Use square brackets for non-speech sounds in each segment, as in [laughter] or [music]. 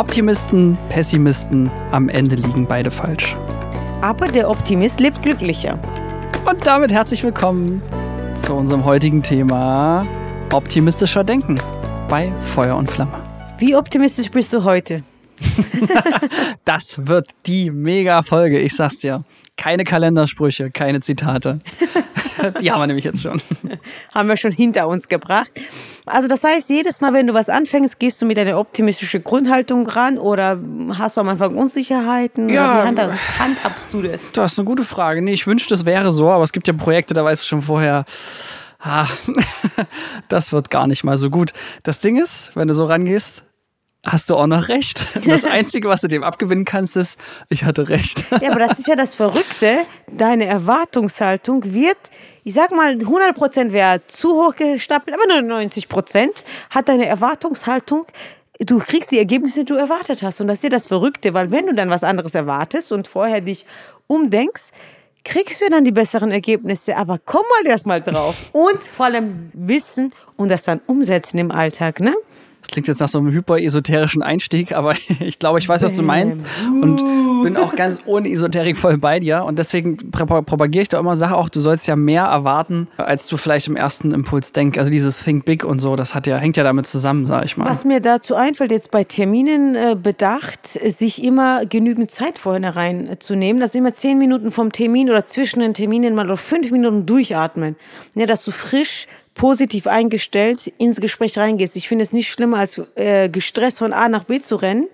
Optimisten, Pessimisten, am Ende liegen beide falsch. Aber der Optimist lebt glücklicher. Und damit herzlich willkommen zu unserem heutigen Thema optimistischer Denken bei Feuer und Flamme. Wie optimistisch bist du heute? [laughs] das wird die Mega-Folge, ich sag's dir. Keine Kalendersprüche, keine Zitate. [laughs] Die haben wir nämlich jetzt schon. [laughs] haben wir schon hinter uns gebracht. Also das heißt, jedes Mal, wenn du was anfängst, gehst du mit einer optimistischen Grundhaltung ran oder hast du am Anfang Unsicherheiten? Ja. Wie handhab, handhabst du das? Das ist eine gute Frage. Nee, ich wünschte, es wäre so, aber es gibt ja Projekte, da weißt du schon vorher, ah, [laughs] das wird gar nicht mal so gut. Das Ding ist, wenn du so rangehst, hast du auch noch recht. Das Einzige, was du dem abgewinnen kannst, ist, ich hatte recht. Ja, aber das ist ja das Verrückte. Deine Erwartungshaltung wird, ich sag mal, 100 Prozent wäre zu hoch gestapelt, aber nur 90 Prozent hat deine Erwartungshaltung du kriegst die Ergebnisse, die du erwartet hast. Und das ist ja das Verrückte, weil wenn du dann was anderes erwartest und vorher dich umdenkst, kriegst du dann die besseren Ergebnisse. Aber komm mal erst mal drauf. [laughs] Und vor allem wissen und das dann umsetzen im Alltag, ne? Das klingt jetzt nach so einem hyper-esoterischen Einstieg, aber [laughs] ich glaube, ich weiß, was du meinst. Und bin auch ganz ohne Esoterik voll bei dir. Und deswegen propagiere ich da immer, sage auch, du sollst ja mehr erwarten, als du vielleicht im ersten Impuls denkst. Also dieses Think Big und so, das hat ja, hängt ja damit zusammen, sage ich mal. Was mir dazu einfällt, jetzt bei Terminen äh, bedacht, sich immer genügend Zeit vornherein äh, zu nehmen, dass immer zehn Minuten vom Termin oder zwischen den Terminen mal auf fünf Minuten durchatmen. Ja, dass du frisch positiv eingestellt ins Gespräch reingehst. Ich finde es nicht schlimmer, als äh, gestresst von A nach B zu rennen,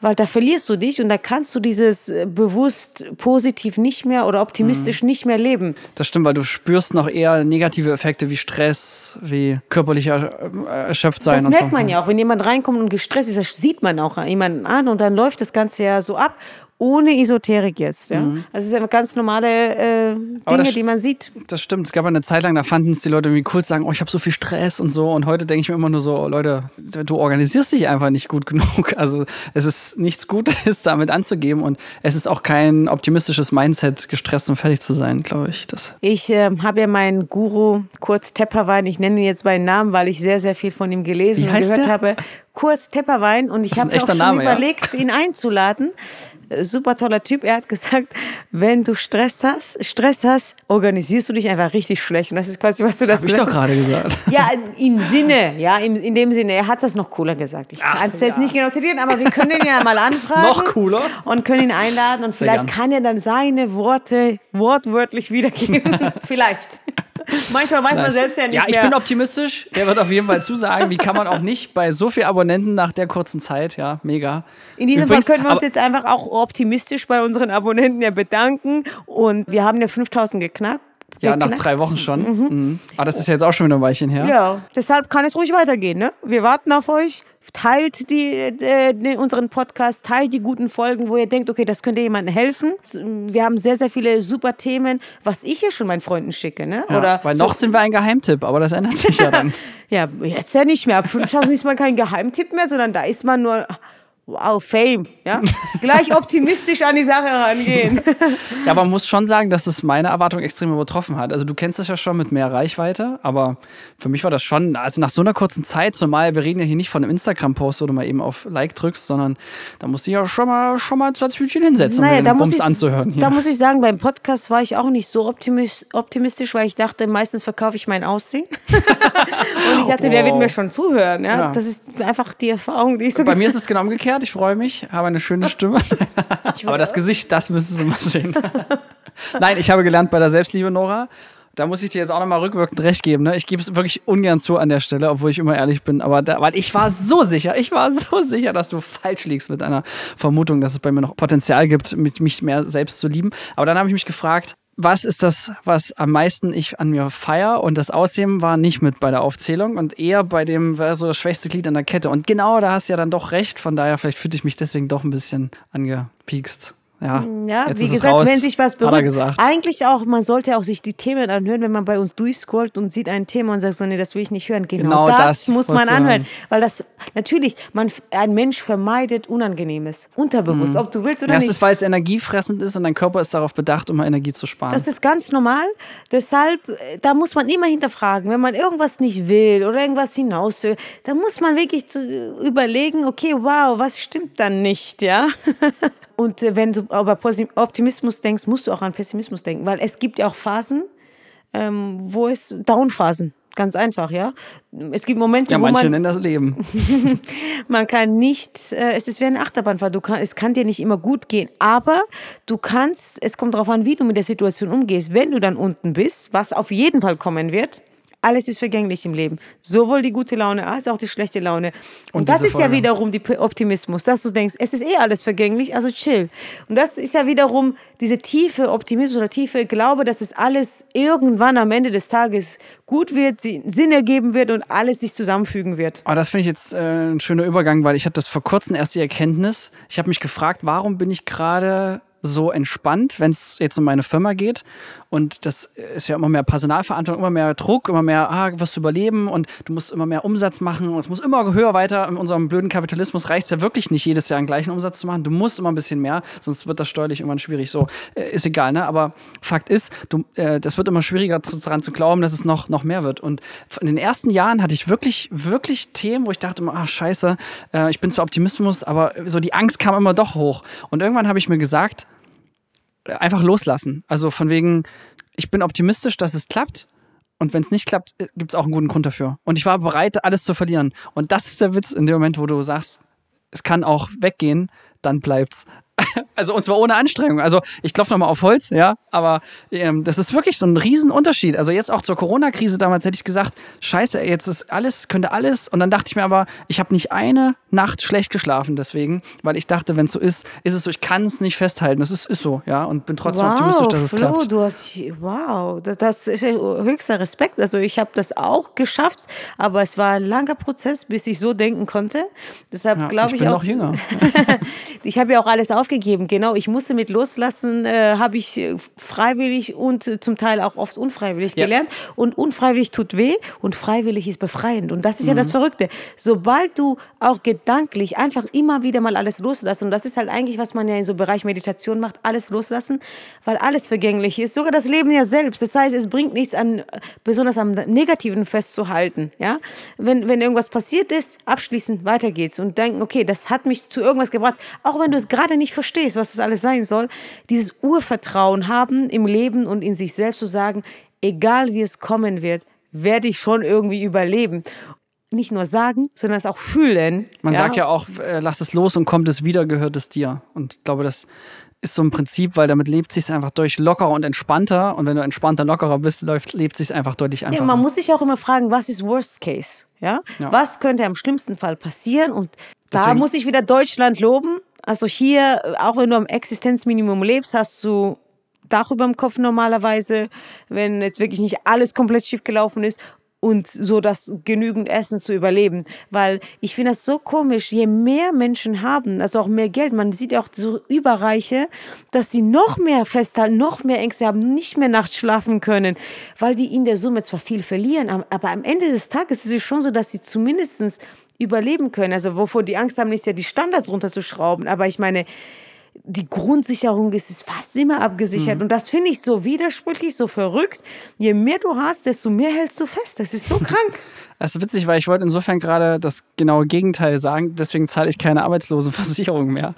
weil da verlierst du dich und da kannst du dieses äh, bewusst positiv nicht mehr oder optimistisch mhm. nicht mehr leben. Das stimmt, weil du spürst noch eher negative Effekte wie Stress, wie körperlicher äh, erschöpft sein. Das merkt so. man ja auch, wenn jemand reinkommt und gestresst ist, das sieht man auch jemanden an und dann läuft das Ganze ja so ab ohne Esoterik jetzt. Ja? Mhm. Also es sind ganz normale äh, Dinge, das, die man sieht. Das stimmt. Es gab eine Zeit lang, da fanden es die Leute irgendwie cool, sagen, oh, ich habe so viel Stress und so. Und heute denke ich mir immer nur so, Leute, du organisierst dich einfach nicht gut [laughs] genug. Also es ist nichts Gutes, [laughs] damit anzugeben. Und es ist auch kein optimistisches Mindset, gestresst und fertig zu sein, glaube ich. Das. Ich äh, habe ja meinen Guru Kurz Tepperwein, ich nenne ihn jetzt beim Namen, weil ich sehr, sehr viel von ihm gelesen und gehört der? habe. Kurs Tepperwein und ich habe auch schon Name, überlegt, ja. ihn einzuladen super toller Typ. Er hat gesagt, wenn du Stress hast, Stress hast, organisierst du dich einfach richtig schlecht. Und das ist quasi, was du das, das habe ich doch gerade gesagt. [laughs] Ja, im Sinne, ja, in, in dem Sinne. Er hat das noch cooler gesagt. Ich kann es ja. jetzt nicht genau zitieren, aber wir können ihn ja mal [laughs] anfragen. noch cooler. Und können ihn einladen und Sehr vielleicht gern. kann er dann seine Worte wortwörtlich wiedergeben. [laughs] vielleicht. Manchmal weiß nice. man selbst ja nicht Ja, ich mehr. bin optimistisch. Der wird auf jeden Fall zusagen. Wie kann man auch nicht bei so vielen Abonnenten nach der kurzen Zeit? Ja, mega. In diesem Übrigens, Fall können wir uns jetzt einfach auch optimistisch bei unseren Abonnenten ja bedanken. Und wir haben ja 5000 geknackt. Ja, nach drei Wochen schon. Mhm. Mhm. Aber das ist ja jetzt auch schon wieder ein Weilchen her. Ja, deshalb kann es ruhig weitergehen. Ne? Wir warten auf euch. Teilt die, äh, unseren Podcast, teilt die guten Folgen, wo ihr denkt, okay, das könnte jemandem helfen. Wir haben sehr, sehr viele super Themen, was ich hier schon meinen Freunden schicke. Ne? Ja, Oder weil noch sind wir ein Geheimtipp, aber das ändert sich ja dann. [laughs] ja, jetzt ja nicht mehr. Ab 5000 ist man kein Geheimtipp mehr, sondern da ist man nur wow, Fame, ja, [laughs] gleich optimistisch an die Sache rangehen. [laughs] ja, aber man muss schon sagen, dass es meine Erwartung extrem übertroffen hat. Also du kennst das ja schon mit mehr Reichweite, aber für mich war das schon, also nach so einer kurzen Zeit, zumal wir reden ja hier nicht von einem Instagram-Post, wo du mal eben auf Like drückst, sondern da musste ich ja schon mal, schon mal 20 Minuten hinsetzen, naja, um den Bums anzuhören. Hier. Da muss ich sagen, beim Podcast war ich auch nicht so optimistisch, weil ich dachte, meistens verkaufe ich mein Aussehen. [laughs] Und ich dachte, wow. wer wird mir schon zuhören? Ja? ja? Das ist einfach die Erfahrung, die ich so Bei mir ist es genau umgekehrt Konzert. Ich freue mich, habe eine schöne Stimme. [laughs] Aber das Gesicht, das müssen Sie mal sehen. [laughs] Nein, ich habe gelernt bei der Selbstliebe, Nora. Da muss ich dir jetzt auch nochmal rückwirkend recht geben. Ne? Ich gebe es wirklich ungern zu an der Stelle, obwohl ich immer ehrlich bin. Aber da, weil ich war so sicher, ich war so sicher, dass du falsch liegst mit einer Vermutung, dass es bei mir noch Potenzial gibt, mich mehr selbst zu lieben. Aber dann habe ich mich gefragt, was ist das, was am meisten ich an mir feier? Und das Aussehen war nicht mit bei der Aufzählung und eher bei dem, war so das schwächste Glied an der Kette. Und genau da hast du ja dann doch recht. Von daher, vielleicht fühlte ich mich deswegen doch ein bisschen angepiekst. Ja, Mm, Ja, wie gesagt, raus, wenn sich was er berührt, eigentlich auch, man sollte auch sich die Themen anhören, wenn man bei uns durchscrollt und sieht ein Thema und sagt so, nee, das will ich nicht hören. Genau, Genau das, das muss man anhören, hören. weil das natürlich, man, ein Mensch vermeidet Unangenehmes, unterbewusst, ob du willst oder Mhm. Es nicht. ist, weil es energiefressend ist und dein Körper ist darauf bedacht, immer Energie zu sparen. Das ist ganz normal. Deshalb, äh, da muss man immer hinterfragen, wenn man irgendwas nicht will oder irgendwas hinaus will, dann muss man wirklich zu, überlegen, okay, wow, was stimmt dann nicht, ja? [laughs] Und äh, wenn du über Posi- Optimismus denkst, musst du auch an Pessimismus denken, weil es gibt ja auch Phasen, ähm, wo es Downphasen, ganz einfach, ja. Es gibt Momente, ja, wo manche man nennen das Leben. [laughs] man kann nicht, äh, es ist wie eine Achterbahnfahrt, du kann, es kann dir nicht immer gut gehen, aber du kannst, es kommt darauf an, wie du mit der Situation umgehst. Wenn du dann unten bist, was auf jeden Fall kommen wird, alles ist vergänglich im Leben. Sowohl die gute Laune als auch die schlechte Laune. Und, Und das ist ja Folge. wiederum die Optimismus, dass du denkst, es ist eh alles vergänglich, also chill. Und das ist ja wiederum diese tiefe Optimismus oder tiefe Glaube, dass es alles irgendwann am Ende des Tages gut wird, Sinn ergeben wird und alles sich zusammenfügen wird. Aber das finde ich jetzt äh, ein schöner Übergang, weil ich hatte das vor kurzem erst die Erkenntnis. Ich habe mich gefragt, warum bin ich gerade so entspannt, wenn es jetzt um meine Firma geht. Und das ist ja immer mehr Personalverantwortung, immer mehr Druck, immer mehr, ah, wirst du überleben und du musst immer mehr Umsatz machen und es muss immer höher weiter. In unserem blöden Kapitalismus reicht es ja wirklich nicht, jedes Jahr einen gleichen Umsatz zu machen. Du musst immer ein bisschen mehr, sonst wird das steuerlich irgendwann schwierig. So, äh, ist egal, ne? Aber Fakt ist, du, äh, das wird immer schwieriger daran zu glauben, dass es noch, noch mehr wird. Und in den ersten Jahren hatte ich wirklich, wirklich Themen, wo ich dachte immer, ach scheiße, äh, ich bin zwar Optimismus, aber so die Angst kam immer doch hoch. Und irgendwann habe ich mir gesagt, einfach loslassen. Also von wegen, ich bin optimistisch, dass es klappt. Und wenn es nicht klappt, gibt es auch einen guten Grund dafür. Und ich war bereit, alles zu verlieren. Und das ist der Witz in dem Moment, wo du sagst, es kann auch weggehen, dann bleibt's. [laughs] Also und zwar ohne Anstrengung. Also ich klopfe nochmal auf Holz, ja, aber ähm, das ist wirklich so ein Riesenunterschied. Also jetzt auch zur Corona-Krise damals hätte ich gesagt, scheiße, jetzt ist alles, könnte alles. Und dann dachte ich mir aber, ich habe nicht eine Nacht schlecht geschlafen deswegen, weil ich dachte, wenn es so ist, ist es so, ich kann es nicht festhalten. Das ist, ist so, ja, und bin trotzdem wow, optimistisch, dass es Flo, klappt. Du hast, wow, das, das ist höchster Respekt. Also ich habe das auch geschafft, aber es war ein langer Prozess, bis ich so denken konnte. Deshalb Ja, glaube ich bin auch. noch jünger. [laughs] ich habe ja auch alles aufgegeben. Genau, ich musste mit loslassen, äh, habe ich äh, freiwillig und äh, zum Teil auch oft unfreiwillig Ja. gelernt. Und unfreiwillig tut weh und freiwillig ist befreiend. Und das ist ja Mhm. das Verrückte. Sobald du auch gedanklich einfach immer wieder mal alles loslässt, und das ist halt eigentlich, was man ja in so Bereich Meditation macht, alles loslassen, weil alles vergänglich ist. Sogar das Leben ja selbst. Das heißt, es bringt nichts an, äh, besonders am Negativen festzuhalten. Ja? Wenn, wenn irgendwas passiert ist, abschließen, weiter geht's und denken, okay, das hat mich zu irgendwas gebracht. Auch wenn du es gerade nicht verstehst, was das alles sein soll, dieses Urvertrauen haben im Leben und in sich selbst zu sagen, egal wie es kommen wird, werde ich schon irgendwie überleben. Nicht nur sagen, sondern es auch fühlen. Man sagt ja auch, äh, lass es los und kommt es wieder, gehört es dir. Und ich glaube, das ist so ein Prinzip, weil damit lebt sich einfach durch lockerer und entspannter. Und wenn du entspannter, lockerer bist, läuft, lebt sich einfach deutlich einfacher. Ja, man muss sich auch immer fragen, was ist Worst Case? Ja? Ja. Was könnte am schlimmsten Fall passieren? Und da Deswegen- muss ich wieder Deutschland loben. Also hier, auch wenn du am Existenzminimum lebst, hast du Dach über dem Kopf normalerweise, wenn jetzt wirklich nicht alles komplett schief gelaufen ist und so das genügend Essen zu überleben. Weil ich finde das so komisch, je mehr Menschen haben, also auch mehr Geld, man sieht ja auch so Überreiche, dass sie noch mehr festhalten, noch mehr Ängste haben, nicht mehr nachts schlafen können, weil die in der Summe zwar viel verlieren, aber am Ende des Tages ist es schon so, dass sie zumindest überleben können. Also wovor die Angst haben, ist ja die Standards runterzuschrauben. Aber ich meine, die Grundsicherung ist es fast immer abgesichert. Und das finde ich so widersprüchlich, so verrückt. Je mehr du hast, desto mehr hältst du fest. Das ist so [laughs] krank. Das ist witzig, weil ich wollte insofern gerade das genaue Gegenteil sagen. Deswegen zahle ich keine Arbeitslosenversicherung mehr.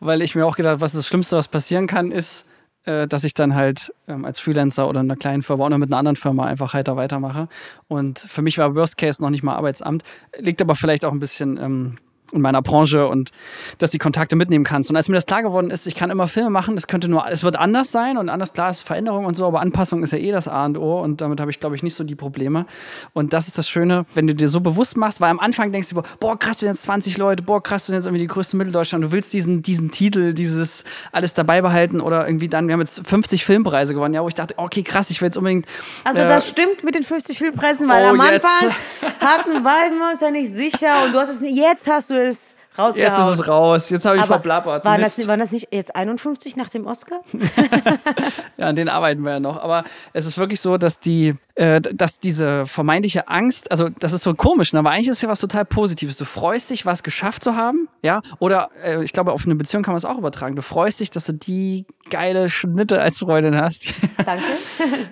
Weil ich mir auch gedacht, was das Schlimmste, was passieren kann, ist, dass ich dann halt ähm, als Freelancer oder in einer kleinen Firma oder mit einer anderen Firma einfach heiter weitermache. Und für mich war Worst Case noch nicht mal Arbeitsamt. Liegt aber vielleicht auch ein bisschen ähm, in meiner Branche und dass die Kontakte mitnehmen kannst. Und als mir das klar geworden ist, ich kann immer Filme machen, das könnte nur, es wird anders sein und anders, klar ist Veränderung und so, aber Anpassung ist ja eh das A und O und damit habe ich, glaube ich, nicht so die Probleme. Und das ist das Schöne, wenn du dir so bewusst machst, weil am Anfang denkst du, boah, krass, wir sind jetzt 20 Leute, boah, krass, wir sind jetzt irgendwie die größten Mitteldeutschland, du willst diesen, diesen Titel, dieses alles dabei behalten oder irgendwie dann, wir haben jetzt 50 Filmpreise gewonnen, ja, wo ich dachte, okay, krass, ich will jetzt unbedingt. Also äh, das stimmt mit den 50 Filmpreisen, weil Oh, am jetzt. Anfang hatten, waren wir uns ja nicht sicher und du hast es, jetzt hast du es Jetzt ist es raus. Jetzt habe ich verblappert. Waren das, waren das nicht jetzt 51 nach dem Oscar? [laughs] ja, an denen arbeiten wir ja noch. Aber es ist wirklich so, dass die, äh, dass diese vermeintliche Angst, also das ist so komisch, ne? aber eigentlich ist es ja was total Positives. Du freust dich, was geschafft zu haben, ja. Oder äh, ich glaube, auf eine Beziehung kann man es auch übertragen. Du freust dich, dass du die geile Schnitte als Freundin hast. [laughs] Danke.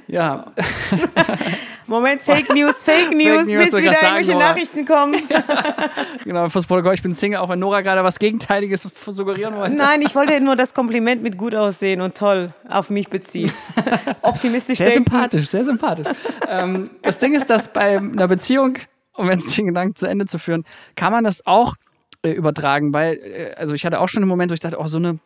ja. [laughs] Moment, Fake News, Fake News, Fake News bis wieder irgendwelche. Nachrichten kommen. Genau, fürs Protokoll, ich bin Single, auch wenn Nora gerade was Gegenteiliges suggerieren wollte. Nein, ich wollte nur das Kompliment mit gut aussehen und toll auf mich beziehen. [laughs] Optimistisch Sehr denken. sympathisch, sehr sympathisch. ähm, das Ding ist, dass bei einer Beziehung, um jetzt den Gedanken zu Ende zu führen, kann man das auch äh, übertragen, weil, äh, also ich hatte auch schon einen Moment, wo ich dachte, oh, so eine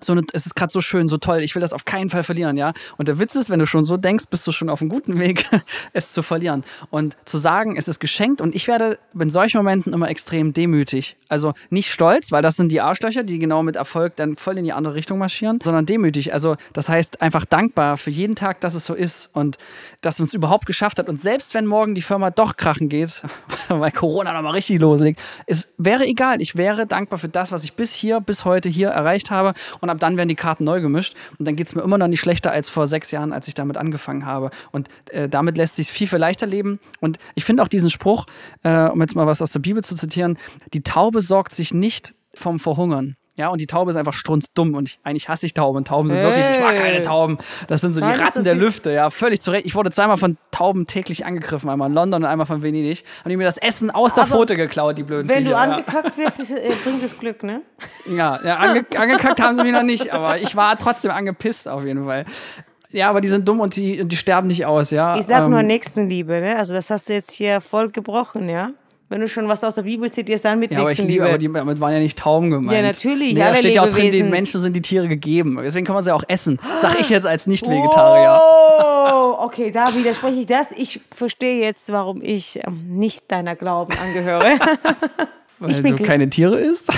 so eine, es ist gerade so schön, so toll, ich will das auf keinen Fall verlieren, ja. Und der Witz ist, wenn du schon so denkst, bist du schon auf einem guten Weg, [laughs] es zu verlieren. Und zu sagen, es ist geschenkt und ich werde in solchen Momenten immer extrem demütig. Also nicht stolz, weil das sind die Arschlöcher, die genau mit Erfolg dann voll in die andere Richtung marschieren, sondern demütig. Also das heißt einfach dankbar für jeden Tag, dass es so ist und dass man es überhaupt geschafft hat. Und selbst wenn morgen die Firma doch krachen geht, [laughs] weil Corona nochmal richtig loslegt, es wäre egal. Ich wäre dankbar für das, was ich bis hier, bis heute hier erreicht habe. Und und ab dann werden die Karten neu gemischt und dann geht es mir immer noch nicht schlechter als vor sechs Jahren, als ich damit angefangen habe. Und äh, damit lässt sich viel, viel leichter leben. Und ich finde auch diesen Spruch, äh, um jetzt mal was aus der Bibel zu zitieren, die Taube sorgt sich nicht vom Verhungern. Ja, und die Taube ist einfach strunzdumm und ich, eigentlich hasse ich Tauben und Tauben sind hey. wirklich, ich mag keine Tauben. Das sind so Nein, die Ratten der Lüfte, ja, völlig zurecht. Ich wurde zweimal von Tauben täglich angegriffen, einmal in London und einmal von Venedig. Haben die mir das Essen aus der Pfote geklaut, die blöden Wenn Viecher, du angekackt ja. wirst, ist, äh, bringt das Glück, ne? Ja, ja ange angekackt haben sie mich noch nicht, aber ich war trotzdem angepisst auf jeden Fall. Ja, aber die sind dumm und die, die sterben nicht aus, ja. Ich sag ähm, nur Nächstenliebe, ne? Also das hast du jetzt hier voll gebrochen, ja? Wenn du schon was aus der Bibel zitierst, dann mit ja, aber, ich liebe, aber die damit waren ja nicht Tauben gemeint. Ja, natürlich. Nee, da steht ja auch drin, den Menschen sind die Tiere gegeben. Deswegen kann man sie auch essen. Sag ich jetzt als Nicht-Vegetarier. Oh, okay, da widerspreche ich das. Ich verstehe jetzt, warum ich ähm, nicht deiner Glauben angehöre. [laughs] Weil du keine Tiere isst?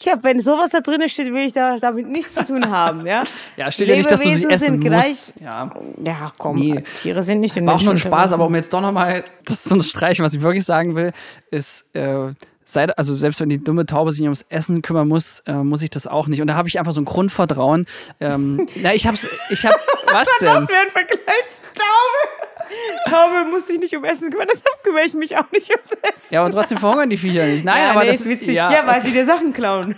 Ich habe, wenn sowas da drin steht, will ich da, damit nichts zu tun haben, ja? [laughs] Ja, steht ja nicht, dass du sie essen musst. Gleich, ja. ja, komm, nee. Tiere sind nicht in War auch nur ein Spaß, aber um jetzt doch nochmal das zu streichen, was ich wirklich sagen will, ist, äh, Seit, also selbst wenn die dumme Taube sich ums Essen kümmern muss, äh, muss ich das auch nicht. Und da habe ich einfach so ein Grundvertrauen. Ähm, na, ich hab's, ich hab, [laughs] was denn? Was für ein Vergleich, Taube. Taube muss sich nicht um Essen kümmern, deshalb kümmere ich mich auch nicht ums Essen. Ja, und trotzdem verhungern die Viecher nicht. Nein, ja, aber nee, das ist witzig. Ja, ja, weil sie dir Sachen klauen.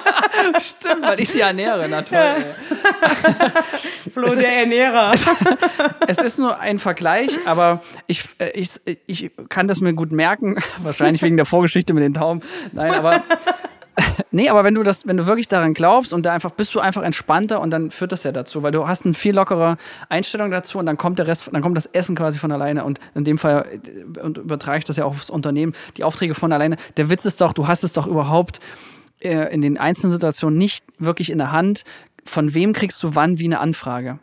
[laughs] Stimmt, weil ich sie ernähre, na toll. Ja. [laughs] Flo, der Ernährer. [laughs] es ist nur ein Vergleich, aber ich, äh, ich, ich kann das mir gut merken, wahrscheinlich wegen der Vorgeschichte mit den Tauben. Nein, aber [laughs] nee, aber wenn du das, wenn du wirklich daran glaubst und da einfach bist du einfach entspannter und dann führt das ja dazu, weil du hast eine viel lockere Einstellung dazu und dann kommt der Rest, dann kommt das Essen quasi von alleine und in dem Fall und übertrage ich das ja auch aufs Unternehmen, die Aufträge von alleine. Der Witz ist doch, du hast es doch überhaupt äh, in den einzelnen Situationen nicht wirklich in der Hand, von wem kriegst du wann wie eine Anfrage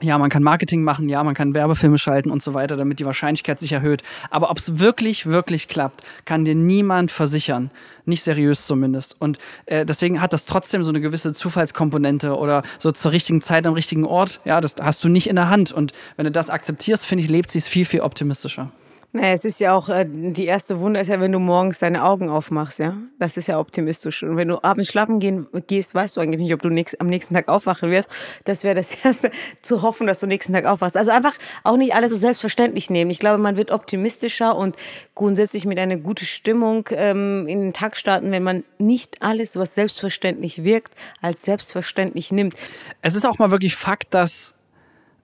ja, man kann Marketing machen, ja, man kann Werbefilme schalten und so weiter, damit die Wahrscheinlichkeit sich erhöht. Aber ob es wirklich, wirklich klappt, kann dir niemand versichern. Nicht seriös zumindest. Und äh, deswegen hat das trotzdem so eine gewisse Zufallskomponente oder so zur richtigen Zeit am richtigen Ort. Ja, das hast du nicht in der Hand. Und wenn du das akzeptierst, finde ich, lebt sie es viel, viel optimistischer. Naja, es ist ja auch, äh, die erste Wunder ist ja, wenn du morgens deine Augen aufmachst, ja. Das ist ja optimistisch. Und wenn du abends schlafen gehen, gehst, weißt du eigentlich nicht, ob du nix, am nächsten Tag aufwachen wirst. Das wäre das [laughs] Erste, zu hoffen, dass du nächsten Tag aufwachst. Also einfach auch nicht alles so selbstverständlich nehmen. Ich glaube, man wird optimistischer und grundsätzlich mit einer guten Stimmung ähm, in den Tag starten, wenn man nicht alles, was selbstverständlich wirkt, als selbstverständlich nimmt. Es ist auch mal wirklich Fakt, dass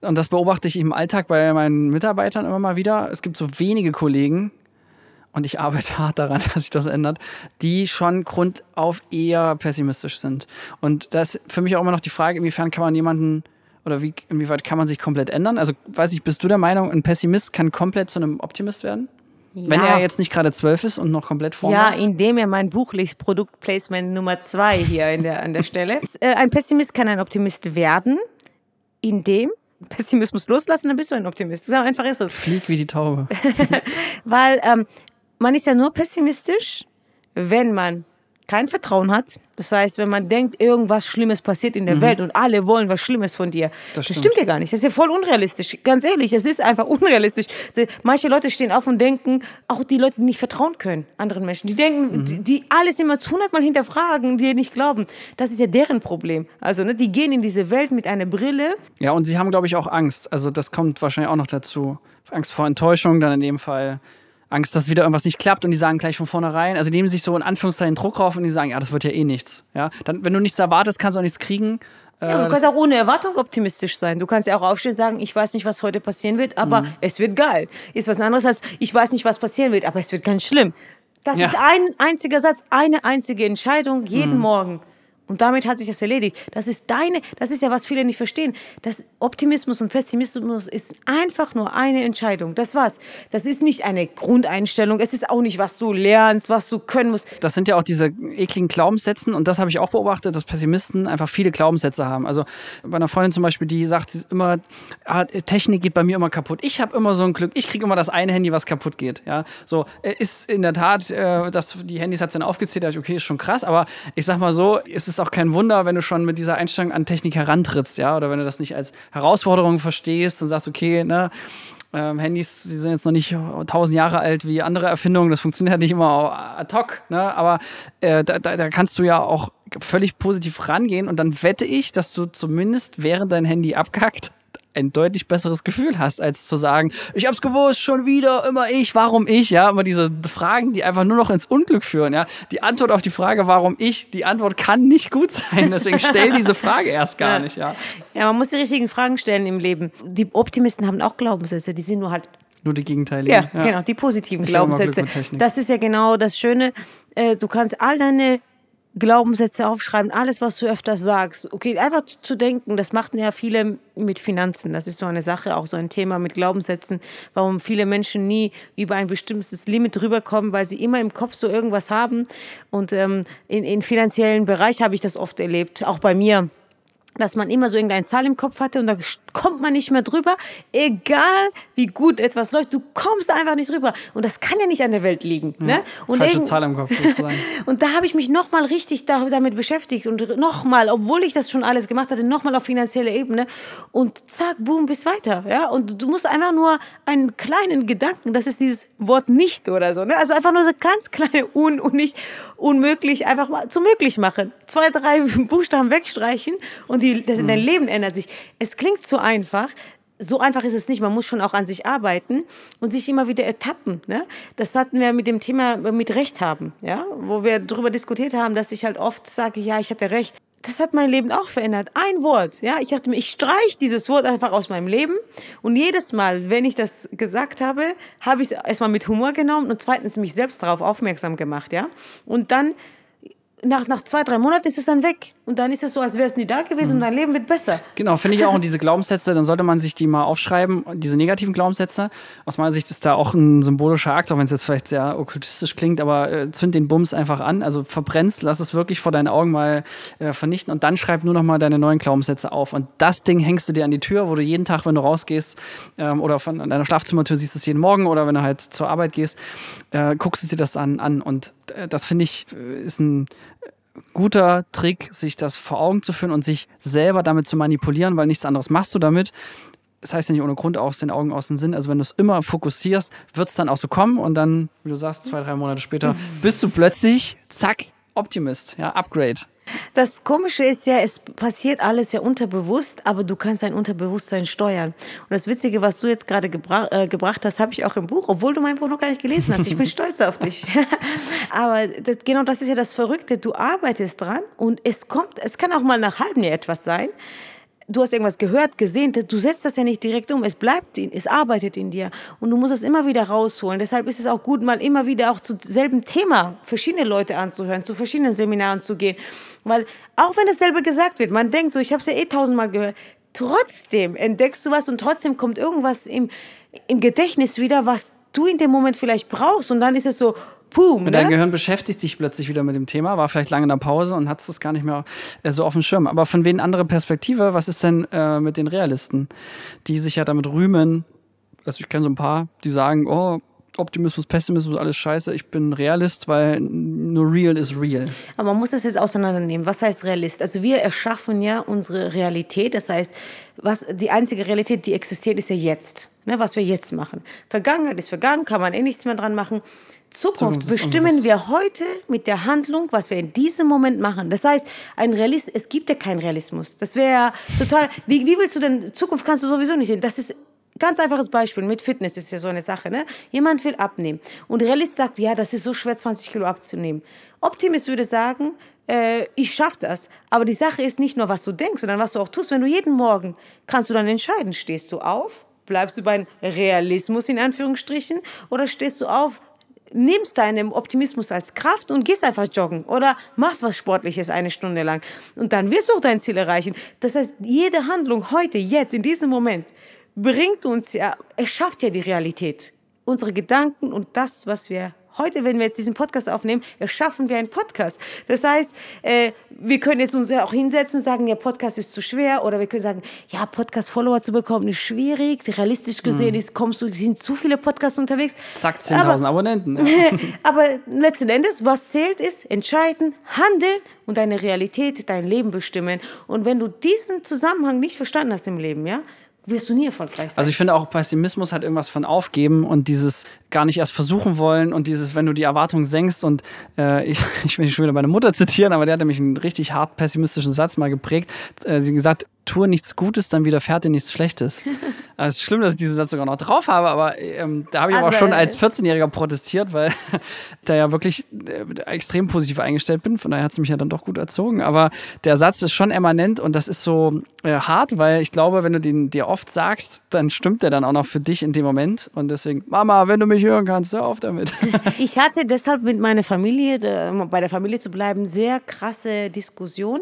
und das beobachte ich im Alltag bei meinen Mitarbeitern immer mal wieder. Es gibt so wenige Kollegen, und ich arbeite [laughs] hart daran, dass sich das ändert, die schon grundauf eher pessimistisch sind. Und das ist für mich auch immer noch die Frage, inwiefern kann man jemanden oder wie, inwieweit kann man sich komplett ändern? Also, weiß ich, bist du der Meinung, ein Pessimist kann komplett zu einem Optimist werden? Ja. Wenn er jetzt nicht gerade zwölf ist und noch komplett vorne. Ja, indem er mein Buch liest, Produktplacement Nummer zwei hier in der, an der Stelle. Äh, ein Pessimist kann ein Optimist werden, indem Pessimismus loslassen, dann bist du ein Optimist. So einfach ist es. Flieg wie die Taube. [laughs] Weil ähm, man ist ja nur pessimistisch, wenn man kein Vertrauen hat. Das heißt, wenn man denkt, irgendwas Schlimmes passiert in der mhm. Welt und alle wollen was Schlimmes von dir, das, das stimmt ja gar nicht. Das ist ja voll unrealistisch. Ganz ehrlich, es ist einfach unrealistisch. Manche Leute stehen auf und denken, auch die Leute, die nicht vertrauen können, anderen Menschen, die denken, mhm. die, die, alles immer zu hundertmal hinterfragen, die nicht glauben. Das ist ja deren Problem. Also, ne, die gehen in diese Welt mit einer Brille. Ja, und sie haben, glaube ich, auch Angst. Also, das kommt wahrscheinlich auch noch dazu. Angst vor Enttäuschung, dann in dem Fall Angst, dass wieder irgendwas nicht klappt und die sagen gleich von vornherein, also die nehmen sich so in Anführungszeichen Druck rauf und die sagen, ja, das wird ja eh nichts. Ja, dann, wenn du nichts erwartest, kannst du auch nichts kriegen. Ja, du kannst auch ohne Erwartung optimistisch sein. Du kannst ja auch aufstehen und sagen, ich weiß nicht, was heute passieren wird, aber mhm. es wird geil. Ist was anderes als, ich weiß nicht, was passieren wird, aber es wird ganz schlimm. Das ja. ist ein einziger Satz, eine einzige Entscheidung jeden mhm. Morgen. Und damit hat sich das erledigt. Das ist deine, das ist ja, was viele nicht verstehen. Das Optimismus und Pessimismus ist einfach nur eine Entscheidung. Das war's. Das ist nicht eine Grundeinstellung. Es ist auch nicht, was du lernst, was du können musst. Das sind ja auch diese ekligen Glaubenssätze. Und das habe ich auch beobachtet, dass Pessimisten einfach viele Glaubenssätze haben. Also bei einer Freundin zum Beispiel, die sagt immer, ah, Technik geht bei mir immer kaputt. Ich habe immer so ein Glück. Ich kriege immer das eine Handy, was kaputt geht. Ja, so äh, ist in der Tat, äh, dass die Handys hat dann aufgezählt. Okay, ist schon krass. Aber ich sag mal so, ist es auch kein Wunder, wenn du schon mit dieser Einstellung an Technik herantrittst, ja, oder wenn du das nicht als Herausforderung verstehst und sagst, okay, ne, ähm, Handys, die sind jetzt noch nicht tausend Jahre alt wie andere Erfindungen, das funktioniert halt nicht immer ad hoc, ne? aber äh, da, da, kannst du ja auch völlig positiv rangehen und dann wette ich, dass du zumindest während dein Handy abkackt, ein deutlich besseres Gefühl hast, als zu sagen, ich hab's gewusst, schon wieder, immer ich, warum ich, ja, immer diese Fragen, die einfach nur noch ins Unglück führen, ja. Die Antwort auf die Frage, warum ich, die Antwort kann nicht gut sein, deswegen stell [laughs] diese Frage erst gar nicht, ja. Ja, man muss die richtigen Fragen stellen im Leben. Die Optimisten haben auch Glaubenssätze, die sind nur halt nur die Gegenteile. Ja, ja, genau, die positiven ich Glaubenssätze. Das ist ja genau das Schöne. Äh, du kannst all deine Glaubenssätze aufschreiben, alles, was du öfters sagst. Okay, einfach zu denken, das machten ja viele mit Finanzen. Das ist so eine Sache, auch so ein Thema mit Glaubenssätzen, warum viele Menschen nie über ein bestimmtes Limit rüberkommen, weil sie immer im Kopf so irgendwas haben. Und ähm, in, in finanziellen Bereich habe ich das oft erlebt, auch bei mir dass man immer so irgendeine Zahl im Kopf hatte und da kommt man nicht mehr drüber, egal wie gut etwas läuft, du kommst einfach nicht drüber und das kann ja nicht an der Welt liegen. Ja, ne? und falsche Zahl im Kopf sozusagen. [laughs] und da habe ich mich nochmal richtig damit beschäftigt und nochmal, obwohl ich das schon alles gemacht hatte, nochmal auf finanzieller Ebene und zack, boom, bis weiter. Ja? Und du musst einfach nur einen kleinen Gedanken, das ist dieses Wort nicht oder so, ne? also einfach nur so ganz kleine [laughs] Un und nicht unmöglich, einfach mal zu möglich machen. Zwei, drei Buchstaben wegstreichen und die, das, mhm. dein Leben ändert sich. Es klingt so einfach, so einfach ist es nicht. Man muss schon auch an sich arbeiten und sich immer wieder ertappen. Ne? Das hatten wir mit dem Thema mit Recht haben, ja? wo wir darüber diskutiert haben, dass ich halt oft sage, ja, ich hatte recht. Das hat mein Leben auch verändert. Ein Wort. Ja? Ich dachte mir, ich streiche dieses Wort einfach aus meinem Leben. Und jedes Mal, wenn ich das gesagt habe, habe ich es erstmal mit Humor genommen und zweitens mich selbst darauf aufmerksam gemacht. Ja? Und dann nach, nach zwei, drei Monaten ist es dann weg. Und dann ist es so, als wäre es nie da gewesen mhm. und dein Leben wird besser. Genau, finde ich auch. Und diese Glaubenssätze, dann sollte man sich die mal aufschreiben, diese negativen Glaubenssätze. Aus meiner Sicht ist da auch ein symbolischer Akt, auch wenn es jetzt vielleicht sehr okkultistisch klingt, aber äh, zünd den Bums einfach an. Also verbrennst, lass es wirklich vor deinen Augen mal äh, vernichten und dann schreib nur noch mal deine neuen Glaubenssätze auf. Und das Ding hängst du dir an die Tür, wo du jeden Tag, wenn du rausgehst ähm, oder von deiner Schlafzimmertür siehst es jeden Morgen oder wenn du halt zur Arbeit gehst, äh, guckst du dir das an. an. Und äh, das finde ich äh, ist ein guter Trick, sich das vor Augen zu führen und sich selber damit zu manipulieren, weil nichts anderes machst du damit. Das heißt ja nicht ohne Grund aus den Augen, aus dem Sinn. Also wenn du es immer fokussierst, wird es dann auch so kommen und dann, wie du sagst, zwei, drei Monate später bist du plötzlich, zack, Optimist, ja, Upgrade. Das Komische ist ja, es passiert alles ja unterbewusst, aber du kannst dein Unterbewusstsein steuern. Und das Witzige, was du jetzt gerade gebra äh, gebracht hast, habe ich auch im Buch, obwohl du mein Buch noch gar nicht gelesen hast. Ich bin stolz auf dich. [laughs] aber das, genau das ist ja das Verrückte. Du arbeitest dran und es kommt, es kann auch mal nach halbem Jahr etwas sein du hast irgendwas gehört, gesehen, du setzt das ja nicht direkt um, es bleibt, es arbeitet in dir. Und du musst es immer wieder rausholen. Deshalb ist es auch gut, mal immer wieder auch zu selben Thema verschiedene Leute anzuhören, zu verschiedenen Seminaren zu gehen, weil auch wenn dasselbe gesagt wird, man denkt so, ich habe es ja eh tausendmal gehört, trotzdem entdeckst du was und trotzdem kommt irgendwas im, im Gedächtnis wieder, was du in dem Moment vielleicht brauchst. Und dann ist es so, Boom, ne? Dein Gehirn beschäftigt sich plötzlich wieder mit dem Thema, war vielleicht lange in der Pause und hat es gar nicht mehr äh, so auf dem Schirm. Aber von wen andere Perspektive, was ist denn äh, mit den Realisten, die sich ja damit rühmen? Also ich kenne so ein paar, die sagen, oh, Optimismus, Pessimismus, alles scheiße. Ich bin Realist, weil nur real ist real. Aber man muss das jetzt auseinandernehmen. Was heißt Realist? Also wir erschaffen ja unsere Realität. Das heißt, was, die einzige Realität, die existiert, ist ja jetzt. Ne, was wir jetzt machen. Vergangenheit ist vergangen, kann man eh nichts mehr dran machen. Zukunft bestimmen wir heute mit der Handlung, was wir in diesem Moment machen. Das heißt, ein Realist, es gibt ja keinen Realismus. Das wäre ja total. Wie, wie willst du denn Zukunft kannst du sowieso nicht sehen? Das ist Ganz einfaches Beispiel mit Fitness ist ja so eine Sache. Ne? Jemand will abnehmen und Realist sagt, ja, das ist so schwer, 20 Kilo abzunehmen. Optimist würde sagen, äh, ich schaffe das. Aber die Sache ist nicht nur, was du denkst, sondern was du auch tust. Wenn du jeden Morgen kannst du dann entscheiden, stehst du auf, bleibst du beim Realismus in Anführungsstrichen oder stehst du auf, nimmst deinen Optimismus als Kraft und gehst einfach joggen oder machst was Sportliches eine Stunde lang. Und dann wirst du auch dein Ziel erreichen. Das heißt, jede Handlung heute, jetzt, in diesem Moment, bringt uns ja, es schafft ja die Realität. Unsere Gedanken und das, was wir heute, wenn wir jetzt diesen Podcast aufnehmen, erschaffen wir einen Podcast. Das heißt, äh, wir können jetzt uns ja auch hinsetzen und sagen, ja, Podcast ist zu schwer. Oder wir können sagen, ja, Podcast-Follower zu bekommen ist schwierig. Realistisch gesehen ist, kommst du, sind zu viele Podcasts unterwegs. Zack, 10.000 Abonnenten. Ja. [laughs] aber letzten Endes, was zählt ist, entscheiden, handeln und deine Realität, dein Leben bestimmen. Und wenn du diesen Zusammenhang nicht verstanden hast im Leben, ja, wirst du nie erfolgreich sein. Also ich finde auch Pessimismus hat irgendwas von aufgeben und dieses gar nicht erst versuchen wollen und dieses, wenn du die Erwartungen senkst und äh, ich, [laughs] ich will nicht schon wieder meine Mutter zitieren, aber der hat nämlich einen richtig hart pessimistischen Satz mal geprägt. Äh, sie gesagt, tue nichts Gutes, dann widerfährt dir nichts Schlechtes. [laughs] also es ist schlimm, dass ich diesen Satz sogar noch drauf habe, aber ähm, da habe ich also, aber schon als 14-Jähriger protestiert, weil [laughs] da ja wirklich äh, extrem positiv eingestellt bin. Von daher hat es mich ja dann doch gut erzogen. Aber der Satz ist schon emanent und das ist so äh, hart, weil ich glaube, wenn du den dir oft sagst, dann stimmt der dann auch noch für dich in dem Moment. Und deswegen, Mama, wenn du mich hören kannst, hör auf damit. [laughs] ich hatte deshalb mit meiner Familie, bei der Familie zu bleiben, sehr krasse Diskussion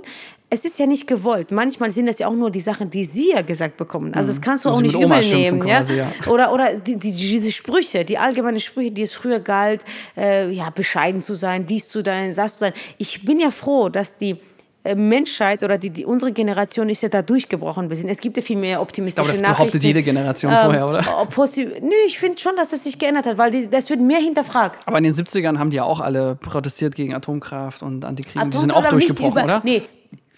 es ist ja nicht gewollt. Manchmal sind das ja auch nur die Sachen, die sie ja gesagt bekommen. Also das mhm. kannst du also auch nicht übel nehmen. Quasi, ja? ja? Oder, oder die, die, diese Sprüche, die allgemeinen Sprüche, die es früher galt, äh, ja, bescheiden zu sein, dies zu sein, das zu sein. Ich bin ja froh, dass die äh, Menschheit oder die, die, unsere Generation ist ja da durchgebrochen. Es gibt ja viel mehr optimistische Nachrichten. Aber das behauptet jede Generation ähm, vorher, oder? Nö, ich finde schon, dass das sich geändert hat, weil die, das wird mehr hinterfragt. Aber in den 70ern haben die ja auch alle protestiert gegen Atomkraft und Antikrieg. Atomkraft die sind auch durchgebrochen, über, oder? Nee,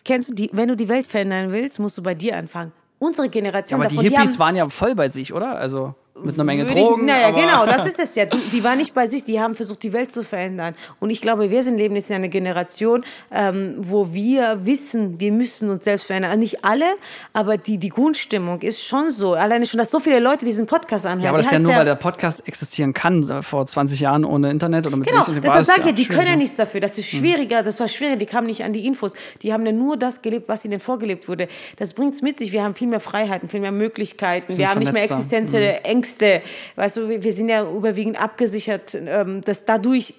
kennst du die, wenn du die Welt verändern willst, musst du bei dir anfangen. Unsere Generation. Ja, aber die Hippies die waren ja voll bei sich, oder? Also mit einer Menge Drogen. Ich, naja, genau, das ist [laughs] es ja. Die waren nicht bei sich, die haben versucht, die Welt zu verändern. Und ich glaube, wir sind leben jetzt in einer Generation, ähm, wo wir wissen, wir müssen uns selbst verändern. Nicht alle, aber die, die Grundstimmung ist schon so. Alleine schon, dass so viele Leute diesen Podcast anhören. Ja, aber das ist ja nur, ja, weil der Podcast existieren kann vor 20 Jahren ohne Internet oder mit Genau, deshalb sage ich, die können ja nichts dafür. Das ist mhm. schwieriger, das war schwieriger, die kamen nicht an die Infos. Die haben ja nur das gelebt, was ihnen vorgelebt wurde. Das bringt es mit sich. Wir haben viel mehr Freiheiten, viel mehr Möglichkeiten. Wir haben nicht mehr existenzielle mhm. Ängste. Weißt du, wir sind ja überwiegend abgesichert, ähm, dass dadurch,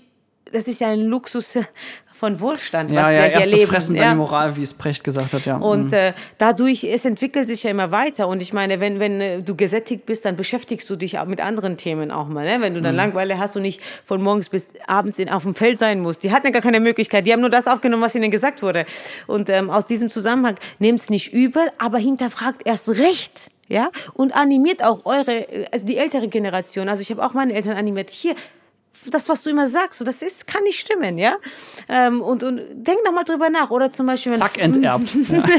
das ist ja ein Luxus von Wohlstand, ja, was ja, wir hier leben. Fressen, ja. die Moral, wie es Precht gesagt hat, ja. Und mhm. äh, dadurch, es entwickelt sich ja immer weiter. Und ich meine, wenn, wenn äh, du gesättigt bist, dann beschäftigst du dich auch mit anderen Themen auch mal. Ne? Wenn du dann mhm. Langweile hast und nicht von morgens bis abends in, auf dem Feld sein musst. Die hatten ja gar keine Möglichkeit. Die haben nur das aufgenommen, was ihnen gesagt wurde. Und ähm, aus diesem Zusammenhang, nehmt es nicht übel, aber hinterfragt erst recht ja, und animiert auch eure, also die ältere Generation. Also ich habe auch meine Eltern animiert. Hier, das, was du immer sagst, so, das ist, kann nicht stimmen, ja. Ähm, und, und denk noch mal drüber nach. Oder zum Beispiel, wenn Zack, enterbt.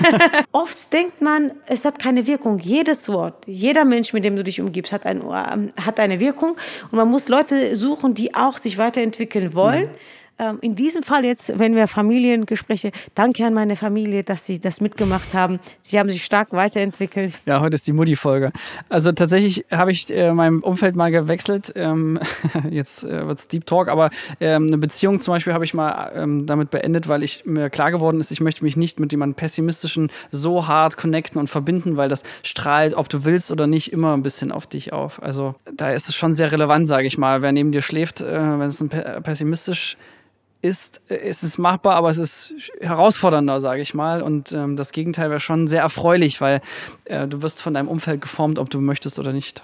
[laughs] Oft denkt man, es hat keine Wirkung. Jedes Wort, jeder Mensch, mit dem du dich umgibst, hat, ein, hat eine Wirkung. Und man muss Leute suchen, die auch sich weiterentwickeln wollen. Mhm ähm, in diesem Fall jetzt, wenn wir Familiengespräche, danke an meine Familie, dass sie das mitgemacht haben. Sie haben sich stark weiterentwickelt. Ja, heute ist die Mutti-Folge. Also tatsächlich habe ich äh, mein Umfeld mal gewechselt. Ähm, [laughs] jetzt äh, wird es Deep Talk, aber ähm, eine Beziehung zum Beispiel habe ich mal ähm, damit beendet, weil ich mir klar geworden ist, ich möchte mich nicht mit jemandem pessimistischen so hart connecten und verbinden, weil das strahlt, ob du willst oder nicht, immer ein bisschen auf dich auf. Also da ist es schon sehr relevant, sage ich mal. Wer neben dir schläft, äh, wenn es ein pessimistisch ist, äh, es ist machbar, aber es ist herausfordernder, sage ich mal. Und ähm, das Gegenteil wäre schon sehr erfreulich, weil äh, du wirst von deinem Umfeld geformt, ob du möchtest oder nicht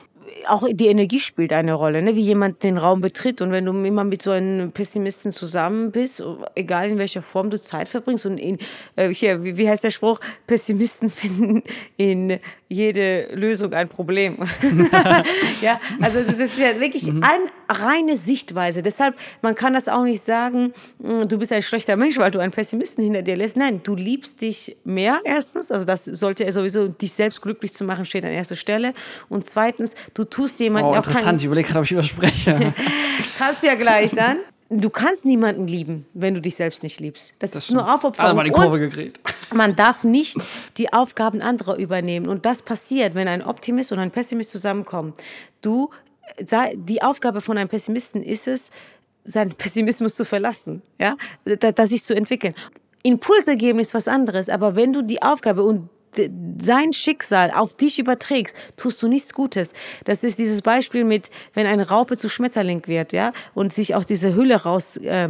auch die Energie spielt eine Rolle, ne? wie jemand den Raum betritt. Und wenn du immer mit so einem Pessimisten zusammen bist, egal in welcher Form du Zeit verbringst, und in, äh, hier, wie, wie heißt der Spruch? Pessimisten [laughs] finden in jede Lösung ein Problem. [laughs] ja, also das ist ja wirklich mhm. eine reine Sichtweise. Deshalb, man kann das auch nicht sagen, hm, du bist ein schlechter Mensch, weil du einen Pessimisten hinter dir lässt. Nein, du liebst dich mehr erstens. Also das sollte ja sowieso, dich selbst glücklich zu machen, steht an erster Stelle. Und zweitens, du tust jemanden oh, auch interessant, ich überlege gerade, ob ich überspreche. [laughs] Kannst du ja gleich dann. Du kannst niemanden lieben, wenn du dich selbst nicht liebst. Das, das ist stimmt. nur Aufopferung. Also mal die Kurve gekriegt. Man darf nicht die Aufgaben anderer übernehmen. Und das passiert, wenn ein Optimist und ein Pessimist zusammenkommen. Du, die Aufgabe von einem Pessimisten ist es, seinen Pessimismus zu verlassen, ja, das sich zu entwickeln. Impulse geben ist was anderes, aber wenn du die Aufgabe und sein Schicksal auf dich überträgst, tust du nichts Gutes. Das ist dieses Beispiel mit, wenn eine Raupe zu Schmetterling wird, ja, und sich aus dieser Hülle raus äh,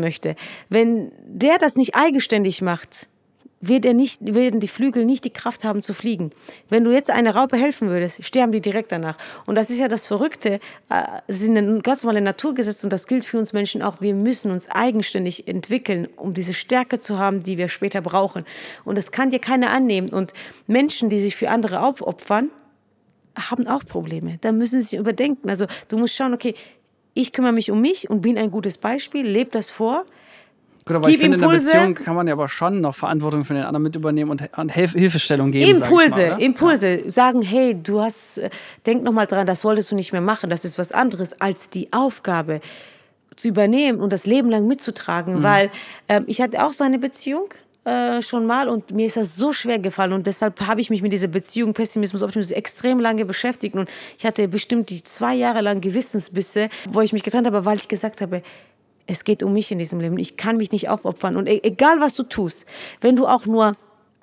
möchte. Wenn der das nicht eigenständig macht, wird er nicht, werden die Flügel nicht die Kraft haben zu fliegen. Wenn du jetzt einer Raupe helfen würdest, sterben die direkt danach. Und das ist ja das Verrückte. Es sind ein ganz normale Naturgesetz und das gilt für uns Menschen auch. Wir müssen uns eigenständig entwickeln, um diese Stärke zu haben, die wir später brauchen. Und das kann dir keiner annehmen. Und Menschen, die sich für andere aufopfern, haben auch Probleme. Da müssen sie sich überdenken. Also du musst schauen, okay, ich kümmere mich um mich und bin ein gutes Beispiel, lebe das vor Gut, aber Gib ich finde, Impulse. in einer Beziehung kann man ja aber schon noch Verantwortung für den anderen mit übernehmen und, und Hilf Hilfestellung geben. Impulse, mal, Impulse. Ja. Sagen, hey, du hast, äh, denk noch mal dran, das wolltest du nicht mehr machen. Das ist was anderes als die Aufgabe zu übernehmen und das Leben lang mitzutragen. Mhm. Weil ähm, ich hatte auch so eine Beziehung äh, schon mal und mir ist das so schwer gefallen und deshalb habe ich mich mit dieser Beziehung Pessimismus, Optimismus extrem lange beschäftigt und ich hatte bestimmt die zwei Jahre lang Gewissensbisse, wo ich mich getrennt habe, weil ich gesagt habe, es geht um mich in diesem Leben. Ich kann mich nicht aufopfern. Und e-, egal, was du tust, wenn du auch nur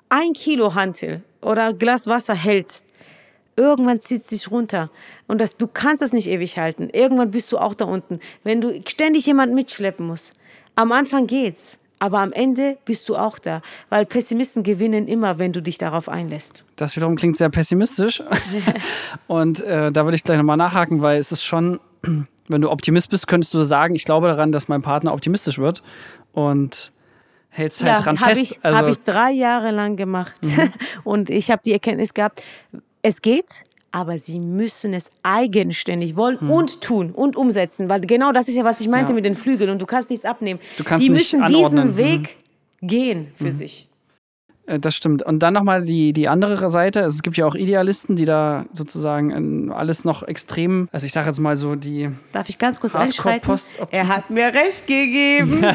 ein Kilo Hantel oder Glas Wasser hältst, irgendwann zieht es sich runter. Und das, du kannst das nicht ewig halten. Irgendwann bist du auch da unten. Wenn du ständig jemanden mitschleppen musst. Am Anfang geht's. Aber am Ende bist du auch da, weil Pessimisten gewinnen immer, wenn du dich darauf einlässt. Das wiederum klingt sehr pessimistisch. [laughs] Und äh, da würde ich gleich nochmal nachhaken, weil es ist schon [clears throat] wenn du Optimist bist, könntest du sagen, ich glaube daran, dass mein Partner optimistisch wird und hältst halt ja, dran hab fest. Ich, also habe ich drei Jahre lang gemacht mhm. [laughs] und ich habe die Erkenntnis gehabt, es geht, aber sie müssen es eigenständig wollen mhm. und tun und umsetzen, weil genau das ist ja, was ich meinte ja. mit den Flügeln und du kannst nichts abnehmen. Du kannst die müssen diesen Weg mhm. gehen für mhm. sich. Äh, das stimmt. Und dann nochmal die, die andere Seite. Also es gibt ja auch Idealisten, die da sozusagen alles noch extrem, also ich sage jetzt mal so die. Darf ich ganz kurz einschreiten? Er hat mir recht gegeben. [laughs]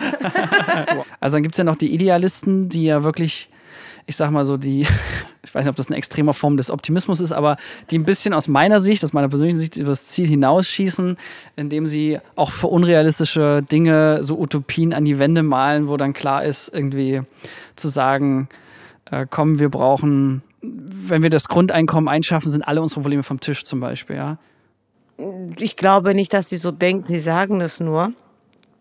[laughs] also dann gibt es ja noch die Idealisten, die ja wirklich ich sag mal so, die, [laughs] ich weiß nicht, ob das eine extreme Form des Optimismus ist, aber die ein bisschen aus meiner Sicht, aus meiner persönlichen Sicht, über das Ziel hinausschießen, indem sie auch für unrealistische Dinge so Utopien an die Wände malen, wo dann klar ist, irgendwie zu sagen, äh, komm, wir brauchen, wenn wir das Grundeinkommen einschaffen, sind alle unsere Probleme vom Tisch zum Beispiel, ja. Ich glaube nicht, dass sie so denken, sie sagen das nur.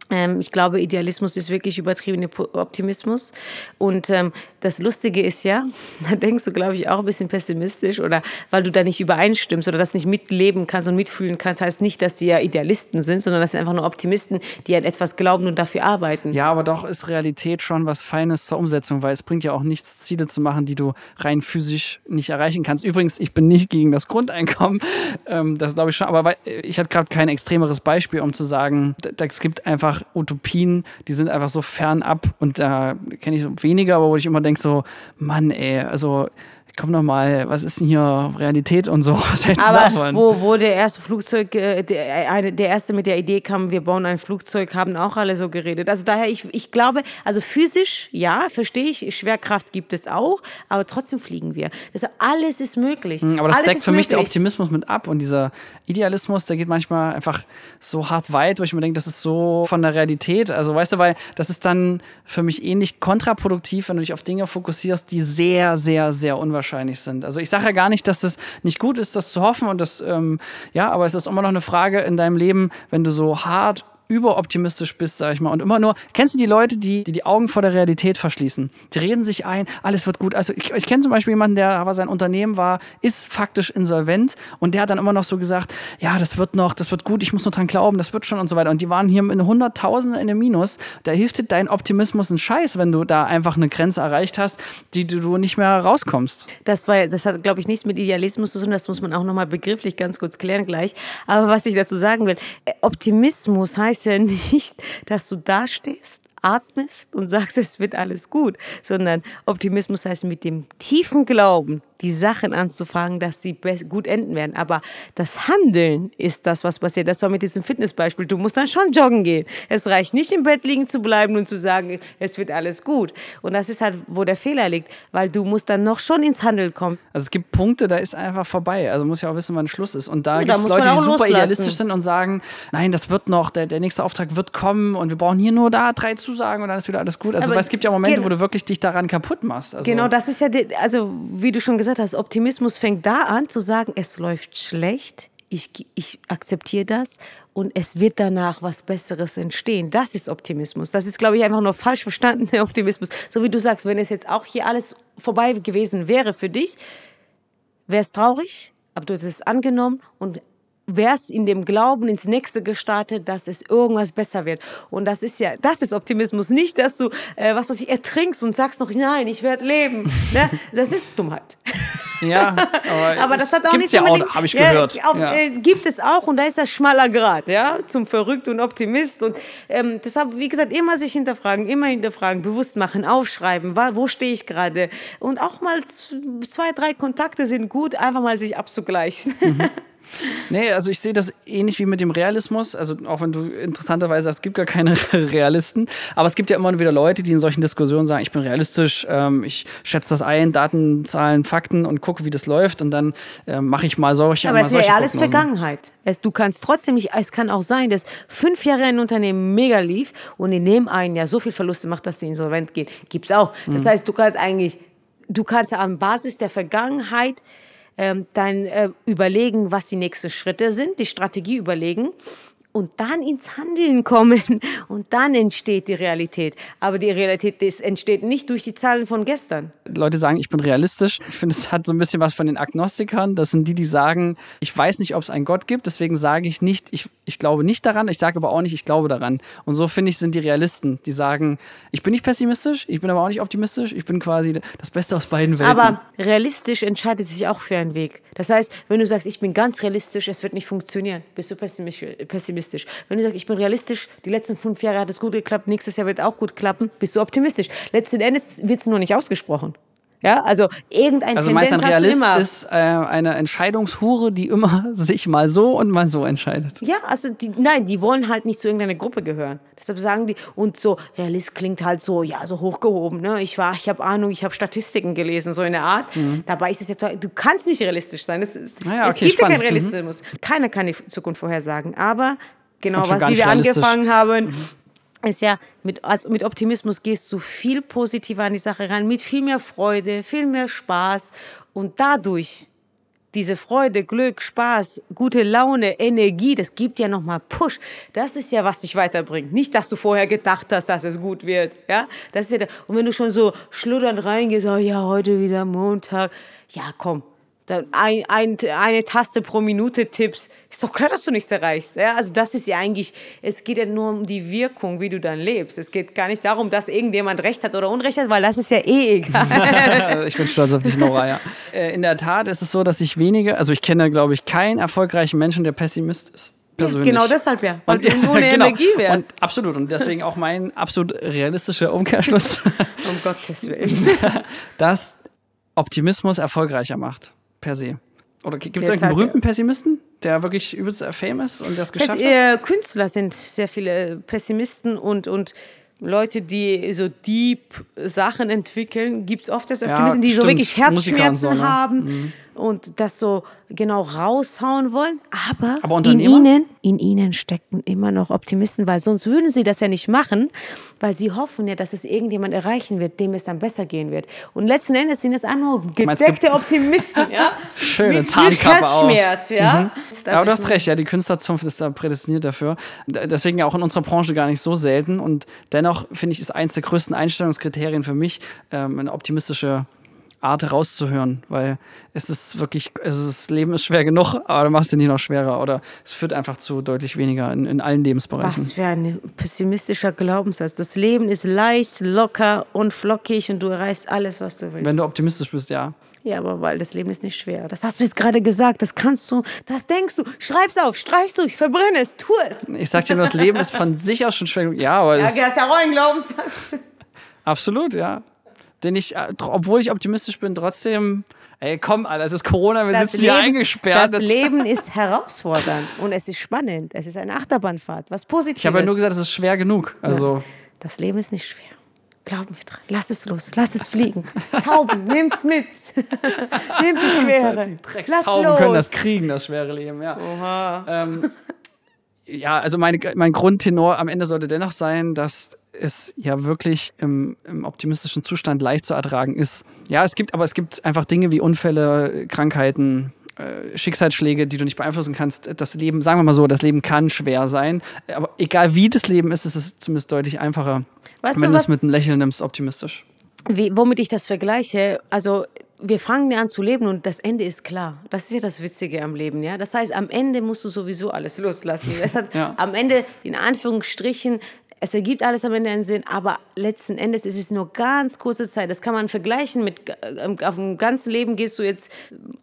Ähm, ich glaube, Idealismus ist wirklich übertriebener Optimismus. Und ähm, das Lustige ist ja, [laughs] da denkst du, glaube ich, auch ein bisschen pessimistisch oder weil du da nicht übereinstimmst oder das nicht mitleben kannst und mitfühlen kannst, heißt nicht, dass sie ja Idealisten sind, sondern das sind einfach nur Optimisten, die an etwas glauben und dafür arbeiten. Ja, aber doch ist Realität schon was Feines zur Umsetzung, weil es bringt ja auch nichts, Ziele zu machen, die du rein physisch nicht erreichen kannst. Übrigens, ich bin nicht gegen das Grundeinkommen, [laughs] ähm, das glaube ich schon, aber ich hatte gerade kein extremeres Beispiel, um zu sagen, es gibt einfach Utopien, die sind einfach so fernab und da kenne ich weniger, aber wo ich immer denke so, Mann, ey, also komm noch mal, was ist denn hier Realität und so? [laughs] Aber davon? Wo, wo der erste Flugzeug, äh, der, eine, der erste mit der Idee kam, wir bauen ein Flugzeug, haben auch alle so geredet. Also daher, ich, ich glaube, also physisch, ja, verstehe ich, Schwerkraft gibt es auch, aber trotzdem fliegen wir. Das, alles ist möglich. Hm, aber das alles deckt für möglich. mich der Optimismus mit ab und dieser Idealismus, der geht manchmal einfach so hart weit, wo ich mir denke, das ist so von der Realität. Also weißt du, weil das ist dann für mich ähnlich kontraproduktiv, wenn du dich auf Dinge fokussierst, die sehr, sehr, sehr unwahrscheinlich unwahrscheinlich sind. Also ich sage ja gar nicht, dass es nicht gut ist, das zu hoffen und das, ähm, ja, aber es ist immer noch eine Frage in deinem Leben, wenn du so hart überoptimistisch bist, sag ich mal, und immer nur, kennst du die Leute, die, die die Augen vor der Realität verschließen? Die reden sich ein, alles wird gut. Also ich, ich kenne zum Beispiel jemanden, der aber sein Unternehmen war, ist faktisch insolvent und der hat dann immer noch so gesagt, ja, das wird noch, das wird gut, ich muss nur dran glauben, das wird schon und so weiter. Und die waren hier in Hunderttausende in dem Minus. Da hilft dir dein Optimismus ein Scheiß, wenn du da einfach eine Grenze erreicht hast, die du nicht mehr rauskommst. Das war, das hat, glaube ich, nichts mit Idealismus zu tun. Das muss man auch nochmal begrifflich ganz kurz klären gleich. Aber was ich dazu sagen will, äh, Optimismus heißt ja nicht, [laughs] dass du dastehst atmest und sagst, es wird alles gut, sondern Optimismus heißt mit dem tiefen Glauben, die Sachen anzufangen, dass sie gut enden werden. Aber das Handeln ist das, was passiert. Das war mit diesem Fitnessbeispiel. Du musst dann schon joggen gehen. Es reicht nicht im Bett liegen zu bleiben und zu sagen, es wird alles gut. Und das ist halt, wo der Fehler liegt, weil du musst dann noch schon ins Handeln kommen. Also es gibt Punkte, da ist einfach vorbei. Also muss ja auch wissen, wann Schluss ist. Und da ja, gibt es Leute, die super loslassen. idealistisch sind und sagen, nein, das wird noch, der, der nächste Auftrag wird kommen und wir brauchen hier nur da drei Zusagen und dann ist wieder alles gut. Also es gibt ja Momente, wo du wirklich dich daran kaputt machst. Also genau, das ist ja, die, also wie du schon gesagt hast, Optimismus fängt da an zu sagen, es läuft schlecht, ich, ich akzeptiere das und es wird danach was Besseres entstehen. Das ist Optimismus. Das ist, glaube ich, einfach nur falsch verstandener [laughs] Optimismus. So wie du sagst, wenn es jetzt auch hier alles vorbei gewesen wäre für dich, wäre es traurig, aber du hättest es angenommen und wärst in dem Glauben ins nächste gestartet, dass es irgendwas besser wird. Und das ist ja, das ist Optimismus. Nicht, dass du, äh, was weiß ich, ertrinkst und sagst noch, nein, ich werde leben. ne? Das ist Dummheit. Ja, aber, [laughs] aber das hat auch nicht ja auch, habe ich gehört. Ja, auf, ja. Äh, gibt es auch und da ist das schmaler Grad, ja, zum Verrückt und Optimist und ähm, deshalb, wie gesagt, immer sich hinterfragen, immer hinterfragen, bewusst machen, aufschreiben, wo stehe ich gerade und auch mal zwei, drei Kontakte sind gut, einfach mal sich abzugleichen. Mhm. [laughs] [laughs] Nee, also ich sehe das ähnlich wie mit dem Realismus. Also auch wenn du interessanterweise sagst, es gibt gar keine [laughs] Realisten. Aber es gibt ja immer wieder Leute, die in solchen Diskussionen sagen, ich bin realistisch, ähm, ich schätze das ein, Daten, Zahlen, Fakten und gucke, wie das läuft. Und dann äh, mache ich mal solche Aber es ist ja alles Prognosen. Vergangenheit. Es, du kannst trotzdem nicht, es kann auch sein, dass fünf Jahre ein Unternehmen mega lief und in dem einen Jahr so viel Verluste macht, dass die insolvent geht. Gibt es auch. Das mhm. heißt, du kannst eigentlich, du kannst ja an Basis der Vergangenheit ähm, dann äh, überlegen, was die nächsten Schritte sind, die Strategie überlegen und dann ins Handeln kommen [laughs] und dann entsteht die Realität. Aber die Realität entsteht nicht durch die Zahlen von gestern. Leute sagen, ich bin realistisch. Ich finde, es hat so ein bisschen was von den Agnostikern. Das sind die, die sagen, ich weiß nicht, ob es einen Gott gibt, deswegen sage ich nicht, ich, ich glaube nicht daran, ich sage aber auch nicht, ich glaube daran. Und so finde ich, sind die Realisten, die sagen, ich bin nicht pessimistisch, ich bin aber auch nicht optimistisch, ich bin quasi das Beste aus beiden Welten. Aber realistisch entscheidet sich auch für einen Weg. Das heißt, wenn du sagst, ich bin ganz realistisch, es wird nicht funktionieren, bist du pessimistisch. Wenn du sagst, ich bin realistisch, die letzten fünf Jahre hat es gut geklappt, nächstes Jahr wird auch gut klappen, bist du optimistisch. Letzten Endes wird es nur nicht ausgesprochen. Ja, also irgendein also Tendenz meinst, ein Realist ist äh, eine Entscheidungshure, die immer [laughs] sich mal so und mal so entscheidet. Ja, also die, nein, die wollen halt nicht zu irgendeiner Gruppe gehören. Deshalb sagen die und so Realist klingt halt so ja so hochgehoben. Ne? Ich war, ich habe Ahnung, ich habe Statistiken gelesen so in der Art. Mhm. Dabei ist es ja du kannst nicht realistisch sein. Es, naja, okay, es gibt spannend. ja keinen Realismus. Mhm. Keiner kann die Zukunft vorhersagen. Aber genau was wie wir angefangen haben. Mhm ist ja, mit, also mit Optimismus gehst du viel positiver an die Sache ran, mit viel mehr Freude, viel mehr Spaß und dadurch diese Freude, Glück, Spaß, gute Laune, Energie, das gibt ja nochmal Push. Das ist ja, was dich weiterbringt. Nicht, dass du vorher gedacht hast, dass es gut wird. Ja? Das ist ja und wenn du schon so schluddernd reingehst, oh ja, heute wieder Montag, ja komm, ein, ein, eine Taste pro Minute tippst, ist doch klar, dass du nichts erreichst. Ja? Also das ist ja eigentlich, es geht ja nur um die Wirkung, wie du dann lebst. Es geht gar nicht darum, dass irgendjemand Recht hat oder Unrecht hat, weil das ist ja eh egal. [laughs] ich bin stolz auf dich, Nora, ja. Äh, in der Tat ist es so, dass ich wenige, also ich kenne, glaube ich, keinen erfolgreichen Menschen, der Pessimist ist. Persönlich. Genau deshalb ja, weil und, du [laughs] nur eine genau. Energie wärst. Und absolut. Und deswegen auch mein absolut realistischer Umkehrschluss. [laughs] um Gottes Willen. dass Optimismus erfolgreicher macht per se. Oder gibt es irgendeinen berühmten Pessimisten, der wirklich übelst famous und das geschafft Pess hat? Künstler sind sehr viele Pessimisten und, und Leute, die so deep Sachen entwickeln, gibt es oft das Optimisten, ja, die so wirklich Herzschmerzen so, ne? haben. Mhm. Und das so genau raushauen wollen. Aber, Aber in ihnen, in ihnen stecken immer noch Optimisten, weil sonst würden sie das ja nicht machen, weil sie hoffen ja, dass es irgendjemand erreichen wird, dem es dann besser gehen wird. Und letzten Endes sind es auch nur gedeckte Optimisten, ja? [laughs] Schöne Mit Tarnkappe auf. Ja? Das Aber du hast recht, ja, die Künstlerzunft ist da prädestiniert dafür. Deswegen ja auch in unserer Branche gar nicht so selten. Und dennoch finde ich, ist eins der größten Einstellungskriterien für mich, ähm, eine optimistische Art rauszuhören, weil es ist wirklich, es ist, das Leben ist schwer genug, aber du machst es nicht noch schwerer oder es führt einfach zu deutlich weniger in, in allen Lebensbereichen. Was für ein pessimistischer Glaubenssatz. Das Leben ist leicht, locker und flockig und du erreichst alles, was du willst. Wenn du optimistisch bist, ja. ja, aber weil das Leben ist nicht schwer. Das hast du jetzt gerade gesagt. Das kannst du, das denkst du. Schreib's auf, streichst du, verbrenne es, tu es. Ich sag dir nur, das Leben ist von [laughs] sich aus schon schwer. Ja, aber Ja, das, das ist ja auch ein Glaubenssatz. absolut, ja. Den ich, äh, obwohl ich optimistisch bin, trotzdem, ey, komm, Alter, es ist Corona, wir sitzen hier eingesperrt. das Leben ist herausfordernd und es ist spannend. Es ist eine Achterbahnfahrt, was Positives. Ich habe ja nur gesagt, es ist schwer genug. Also, Das Leben ist nicht schwer. Glaub mir dran. Lass es los. Lass es fliegen. Tauben, nimm's mit. [laughs] Nimm die Schwere. die Lass Dreckstauben los. können das kriegen, das schwere Leben, ja. Oha. Ähm, ja, also meine, mein Grundtenor am Ende sollte dennoch sein, dass es ja wirklich im, im optimistischen Zustand leicht zu ertragen ist. Ja, es gibt, aber es gibt einfach Dinge wie Unfälle, Krankheiten, äh, Schicksalsschläge, die du nicht beeinflussen kannst. Das Leben, sagen wir mal so, das Leben kann schwer sein. Aber egal wie das Leben ist, ist es zumindest deutlich einfacher, Weißt wenn du es mit einem Lächeln nimmst, optimistisch. Wie, womit ich das vergleiche, also wir fangen ja an zu leben und das Ende ist klar. Das ist ja das Witzige am Leben, ja. Das heißt, am Ende musst du sowieso alles loslassen. [laughs] Es hat Ja. am Ende, in Anführungsstrichen, es ergibt alles am Ende einen Sinn, aber letzten Endes ist es nur ganz kurze Zeit. Das kann man vergleichen mit, äh, auf dem ganzen Leben gehst du jetzt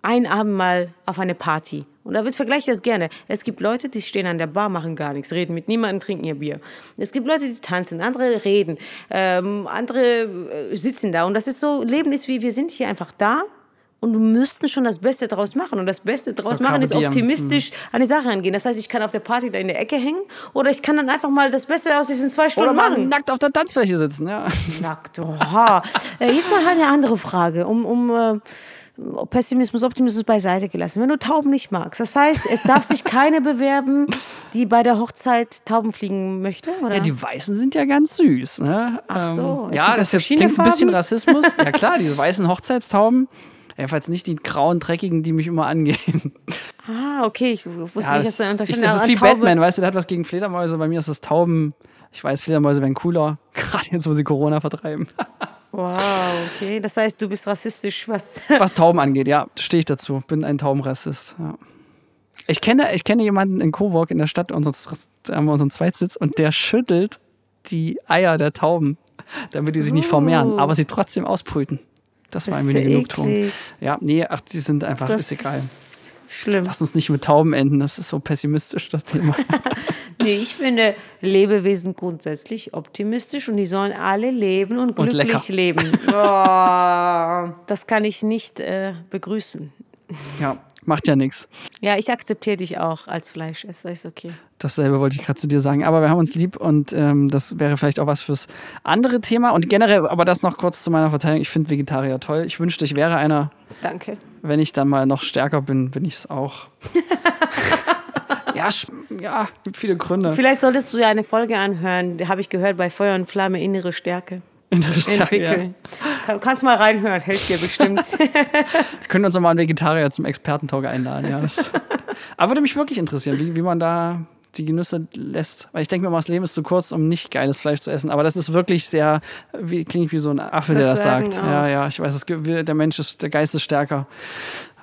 ein Abend mal auf eine Party. Und damit vergleiche ich das gerne. Es gibt Leute, die stehen an der Bar, machen gar nichts, reden mit niemandem, trinken ihr Bier. Es gibt Leute, die tanzen, andere reden, ähm, andere äh, sitzen da. Und das ist so, Leben ist wie, wir sind hier einfach da und du müssten schon das Beste daraus machen. Und das Beste daraus machen ist optimistisch an die Sache angehen. Das heißt, ich kann auf der Party da in der Ecke hängen oder ich kann dann einfach mal das Beste aus diesen zwei Stunden Oder machen. nackt auf der Tanzfläche sitzen, ja. Nackt, oha. [laughs] äh, jetzt mal eine andere Frage, um, um äh, Pessimismus, Optimismus beiseite gelassen. Wenn du Tauben nicht magst, das heißt, es darf sich [laughs] keine bewerben, die bei der Hochzeit Tauben fliegen möchte, oder? Ja, die Weißen sind ja ganz süß. Ne? Ach so, Ähm, ja, das auch jetzt klingt ein bisschen? Rassismus. ja klar, [laughs] diese weißen Hochzeitstauben. Jedenfalls nicht die grauen, dreckigen, die mich immer angehen. ah, okay, ich wusste Ja, nicht, das, dass ich, Unterschied das ist wie Taube- Batman, weißt du, der hat was gegen Fledermäuse. Bei mir ist das Tauben. Ich weiß, Fledermäuse wären cooler, [laughs] gerade jetzt, wo sie Corona vertreiben. Wow, okay. Das heißt, du bist rassistisch, was? [laughs] Was Tauben angeht, ja, stehe ich dazu. Bin ein Taubenrassist. Ja. Ich kenne, ich kenne jemanden in Coburg in der Stadt, unseres, da haben wir unseren Zweitsitz, und der schüttelt die Eier der Tauben, damit die sich nicht vermehren, Oh. aber sie trotzdem ausbrüten. Das, war Das ein ist wenig ja Genugtuung. Ja, nee, ach, die sind einfach, Das ist egal. Schlimm. Lass uns nicht mit Tauben enden, das ist so pessimistisch, das Thema. [laughs] Nee, ich finde Lebewesen grundsätzlich optimistisch und die sollen alle leben und Und glücklich lecker. leben. [laughs] Oh, das kann ich nicht äh, begrüßen. ja, macht ja nichts. Ja, ich akzeptiere dich auch als Fleischesser, ist okay. Dasselbe wollte ich gerade zu dir sagen. Aber wir haben uns lieb und ähm, das wäre vielleicht auch was fürs andere Thema. Und generell, aber das noch kurz zu meiner Verteidigung. Ich finde Vegetarier toll. Ich wünschte, ich wäre einer. Danke. Wenn ich dann mal noch stärker bin, bin ich es auch. [laughs] ja, ja, gibt viele Gründe. Vielleicht solltest du ja eine Folge anhören, da habe ich gehört, bei Feuer und Flamme Innere Stärke, entwickeln. Kann, kannst mal reinhören, hilft dir bestimmt. Ja. [laughs] Können uns noch mal einen Vegetarier zum Expertentalk einladen. Ja, das, [laughs] aber würde mich wirklich interessieren, wie, wie man da die Genüsse lässt. Weil ich denke mir mal, das Leben ist zu kurz, um nicht geiles Fleisch zu essen. Aber das ist wirklich sehr, wie, klingt wie so ein Affe, der Das das sagen sagt. auch. Ja, ja, ich weiß, es, der Mensch ist, der Geist ist stärker.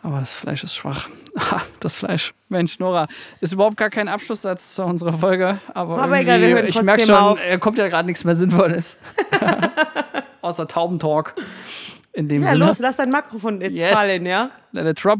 Aber das Fleisch ist schwach. [laughs] Das Fleisch. Mensch, Nora, ist überhaupt gar kein Abschlusssatz zu unserer Folge. Aber, Aber egal, wir hören ich merke schon, auf. äh, kommt ja gerade nichts mehr Sinnvolles. [laughs] Außer Taubentalk. In dem ja, Sinne. los, lass dein Mikrofon jetzt Yes. fallen, ja? Let it drop.